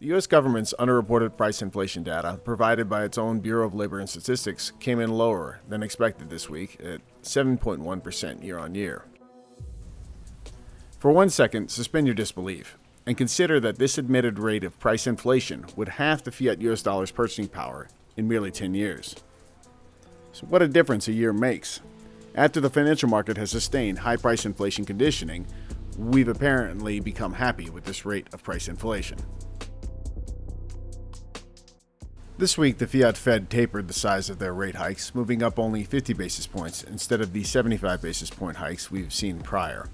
The U.S. government's underreported price inflation data, provided by its own Bureau of Labor and Statistics, came in lower than expected this week at 7.1% year on year. For one second, suspend your disbelief and consider that this admitted rate of price inflation would halve the fiat US dollar's purchasing power in merely 10 years. So, what a difference a year makes. After the financial market has sustained high price inflation conditioning, we've apparently become happy with this rate of price inflation. This week, the Fiat Fed tapered the size of their rate hikes, moving up only 50 basis points instead of the 75 basis point hikes we've seen prior.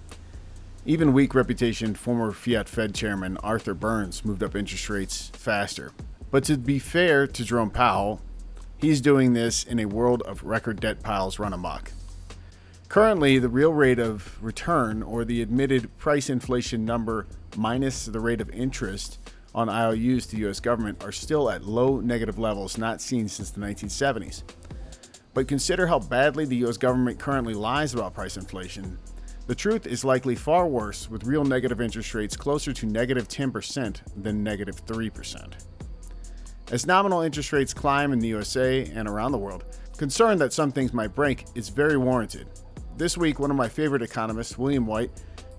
Even weak reputation former Fiat Fed chairman Arthur Burns moved up interest rates faster. But to be fair to Jerome Powell, he's doing this in a world of record debt piles run amok. Currently, the real rate of return, or the admitted price inflation number minus the rate of interest, on IOUs to the US government are still at low negative levels not seen since the 1970s. But consider how badly the US government currently lies about price inflation. The truth is likely far worse, with real negative interest rates closer to negative 10% than negative 3%. As nominal interest rates climb in the USA and around the world, concern that some things might break is very warranted. This week, one of my favorite economists, William White,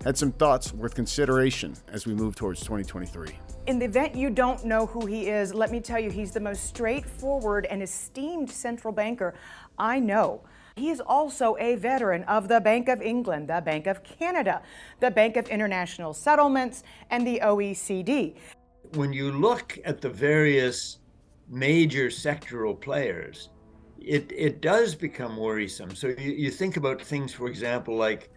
had some thoughts worth consideration as we move towards 2023. In the event you don't know who he is, let me tell you, he's the most straightforward and esteemed central banker I know. He is also a veteran of the Bank of England, the Bank of Canada, the Bank of International Settlements, and the OECD. When you look at the various major sectoral players, it, it does become worrisome. So you, you think about things, for example, like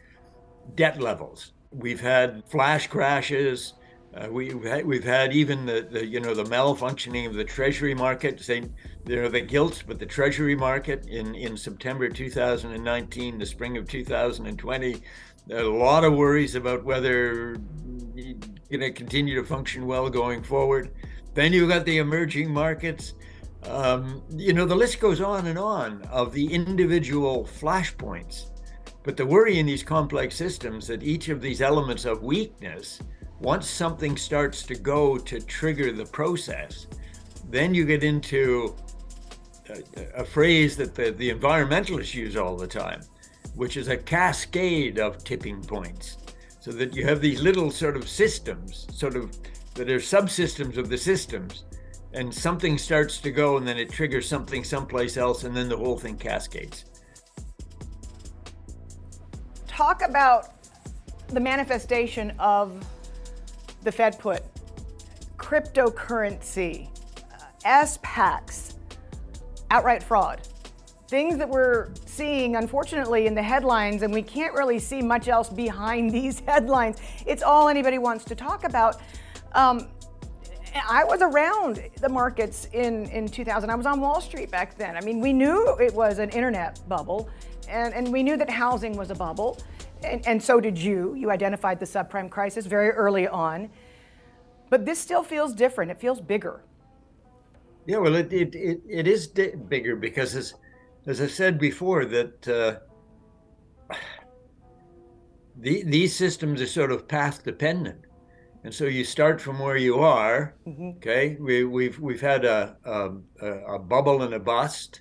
debt levels. We've had flash crashes, uh, we, we've had even the, the you know the malfunctioning of the treasury market, you know the gilts, but the treasury market in in September 2019, the spring of 2020, a lot of worries about whether going to continue to function well going forward. Then you've got the emerging markets. Um, you know the list goes on and on of the individual flashpoints. But the worry in these complex systems that each of these elements of weakness once something starts to go to trigger the process, then you get into a, a, phrase that the, the environmentalists use all the time, which is a cascade of tipping points. So that you have these little sort of systems, sort of that are subsystems of the systems, and something starts to go, and then it triggers something someplace else, and then the whole thing cascades. Talk about the manifestation of the Fed put cryptocurrency, uh, SPACs, outright fraud. Things that we're seeing, unfortunately, in the headlines, and we can't really see much else behind these headlines. It's all anybody wants to talk about. Um, I was around the markets in, in 2000. I was on Wall Street back then. I mean, we knew it was an internet bubble, and, and we knew that housing was a bubble and, and so did you. You identified the subprime crisis very early on. But this still feels different. It feels bigger. Yeah, well, it it, it, it is di- bigger because, as, as I said before, that uh, the, these systems are sort of path dependent. And so you start from where you are. Mm-hmm. Okay, we, we've we've had a, a, a bubble and a bust,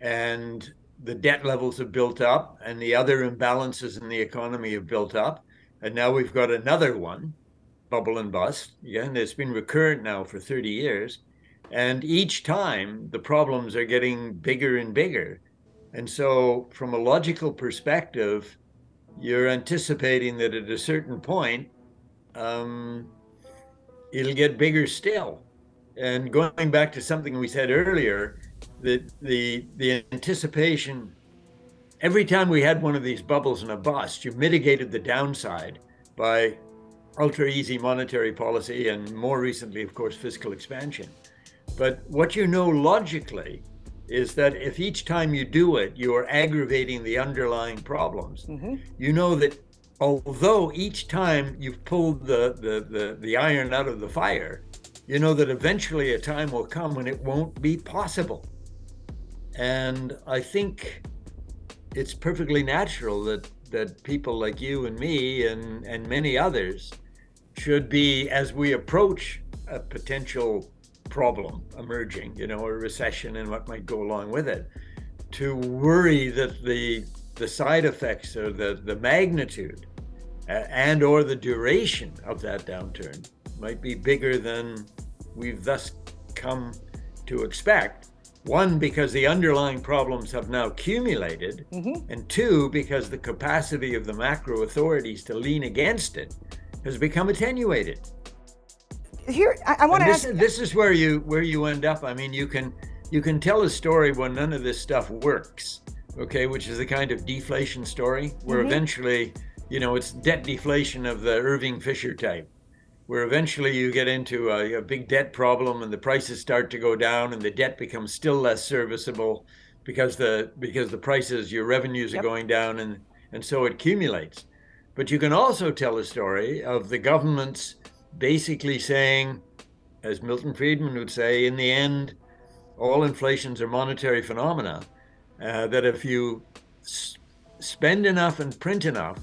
and the debt levels have built up and the other imbalances in the economy have built up. And now we've got another one, bubble and bust. Yeah, and it's been recurrent now for 30 years. And each time the problems are getting bigger and bigger. And so, from a logical perspective, you're anticipating that at a certain point, um, it'll get bigger still. And going back to something we said earlier, the the the anticipation every time we had one of these bubbles in a bust, you mitigated the downside by ultra easy monetary policy and more recently, of course, fiscal expansion. But what you know logically is that if each time you do it, you are aggravating the underlying problems, mm-hmm. you know that although each time you've pulled the, the, the, the iron out of the fire, you know that eventually a time will come when it won't be possible. And I think it's perfectly natural that, that people like you and me and, and many others should be, as we approach a potential problem emerging, you know, a recession and what might go along with it, to worry that the the side effects or the, the magnitude uh, and or the duration of that downturn might be bigger than we've thus come to expect. One, because the underlying problems have now accumulated, mm-hmm. and two, because the capacity of the macro authorities to lean against it has become attenuated. Here, I, I want to ask. This is where you where you end up. I mean, you can you can tell a story when none of this stuff works, okay, which is the kind of deflation story where mm-hmm. eventually, you know, it's debt deflation of the Irving Fisher type, where eventually you get into a, a big debt problem and the prices start to go down and the debt becomes still less serviceable because the because the prices, your revenues are yep. going down and and so it accumulates. But you can also tell a story of the governments basically saying, as Milton Friedman would say, in the end, all inflations are monetary phenomena, uh, that if you s- spend enough and print enough,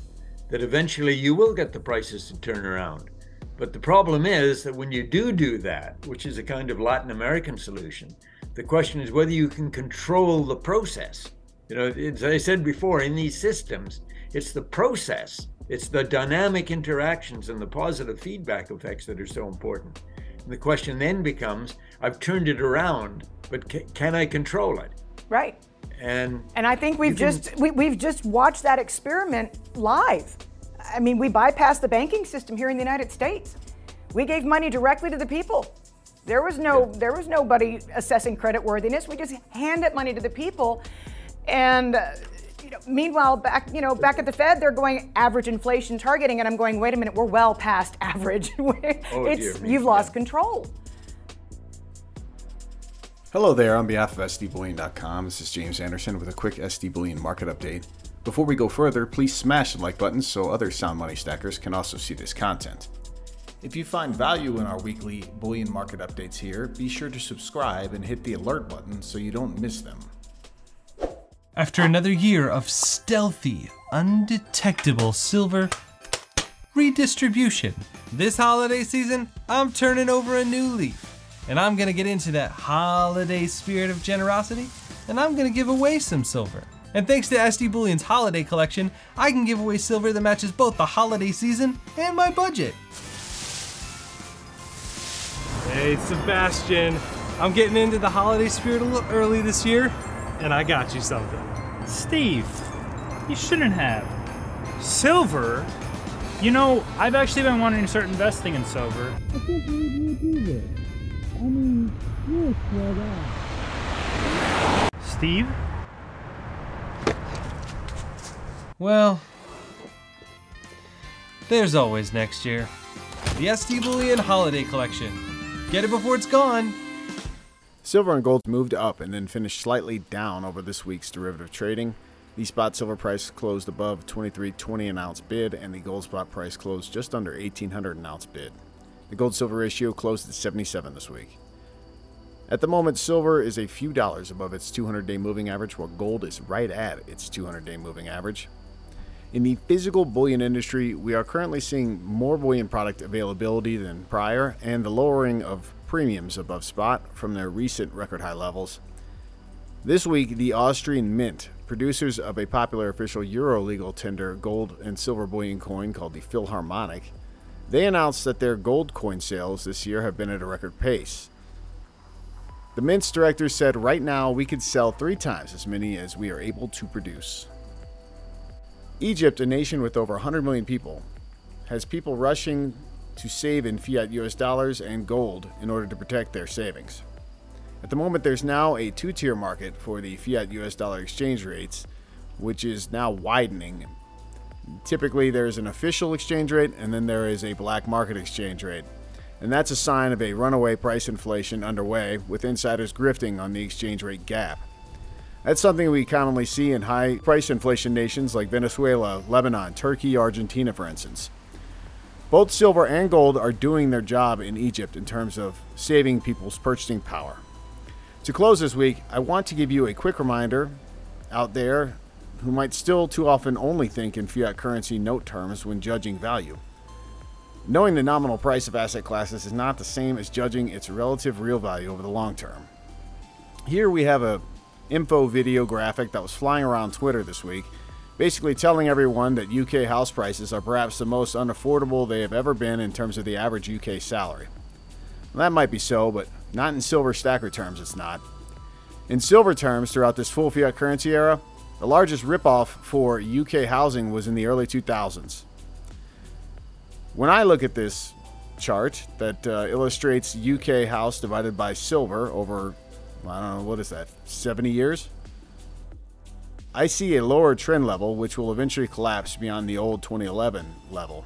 that eventually you will get the prices to turn around. But the problem is that when you do do that, which is a kind of Latin American solution, the question is whether you can control the process. You know, as I said before, in these systems, it's the process, it's the dynamic interactions and the positive feedback effects that are so important. And the question then becomes I've turned it around but ca- can I control it? Right. And and I think we've just can... we, we've just watched that experiment live. I mean, we bypassed the banking system here in the United States. We gave money directly to the people. There was no yeah. there was nobody assessing credit worthiness. We just handed money to the people, and uh, you know, meanwhile, back you know back at the Fed, they're going average inflation targeting, and I'm going, wait a minute, we're well past average. oh, it's dear, you've lost control. Hello there, on behalf of SDBullion.com, this is James Anderson with a quick SD Bullion market update. Before we go further, please smash the like button so other sound money stackers can also see this content. If you find value in our weekly bullion market updates here, be sure to subscribe and hit the alert button so you don't miss them. After another year of stealthy, undetectable silver redistribution, this holiday season, I'm turning over a new leaf and I'm gonna get into that holiday spirit of generosity, and I'm gonna give away some silver. And thanks to SD Bullion's holiday collection, I can give away silver that matches both the holiday season and my budget. Hey, Sebastian. I'm getting into the holiday spirit a little early this year, and I got you something. Steve, you shouldn't have. Silver? You know, I've actually been wanting to start investing in silver. I think you do this. I mean, you Steve? Well, there's always next year. The SD Bullion Holiday Collection. Get it before it's gone. Silver and gold moved up and then finished slightly down over this week's derivative trading. The spot silver price closed above 23.20 an ounce bid, and the gold spot price closed just under 1800 an ounce bid. The gold silver ratio closed at 77 this week. At the moment, silver is a few dollars above its 200 day moving average, while gold is right at its 200 day moving average. In the physical bullion industry, we are currently seeing more bullion product availability than prior and the lowering of premiums above spot from their recent record high levels. This week, the Austrian Mint, producers of a popular official Euro legal tender gold and silver bullion coin called the Philharmonic, they announced that their gold coin sales this year have been at a record pace. The Mint's director said right now we could sell three times as many as we are able to produce. Egypt, a nation with over 100 million people, has people rushing to save in fiat US dollars and gold in order to protect their savings. At the moment, there's now a two tier market for the fiat US dollar exchange rates, which is now widening Typically, there's an official exchange rate and then there is a black market exchange rate. And that's a sign of a runaway price inflation underway, with insiders grifting on the exchange rate gap. That's something we commonly see in high price inflation nations like Venezuela, Lebanon, Turkey, Argentina, for instance. Both silver and gold are doing their job in Egypt in terms of saving people's purchasing power. To close this week, I want to give you a quick reminder out there who might still too often only think in fiat currency note terms when judging value. Knowing the nominal price of asset classes is not the same as judging its relative real value over the long term. Here we have a info video graphic that was flying around Twitter this week, basically telling everyone that UK house prices are perhaps the most unaffordable they have ever been in terms of the average UK salary. Well, that might be so, but not in silver stacker terms, it's not. In silver terms, throughout this full fiat currency era, the largest ripoff for UK housing was in the early 2000s. When I look at this chart that uh, illustrates UK house divided by silver over, I don't know, what is that, 70 years? I see a lower trend level which will eventually collapse beyond the old 2011 level.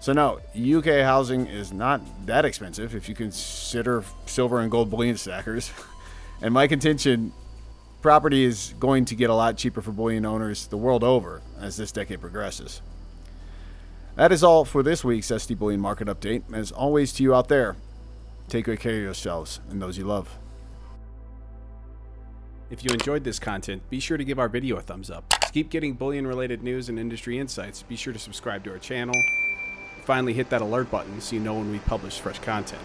So, no, UK housing is not that expensive if you consider silver and gold bullion stackers. and my contention property is going to get a lot cheaper for bullion owners the world over as this decade progresses. That is all for this week's SD Bullion Market Update. As always, to you out there, take good care of yourselves and those you love. If you enjoyed this content, be sure to give our video a thumbs up. To keep getting bullion related news and industry insights, be sure to subscribe to our channel. Finally, hit that alert button so you know when we publish fresh content.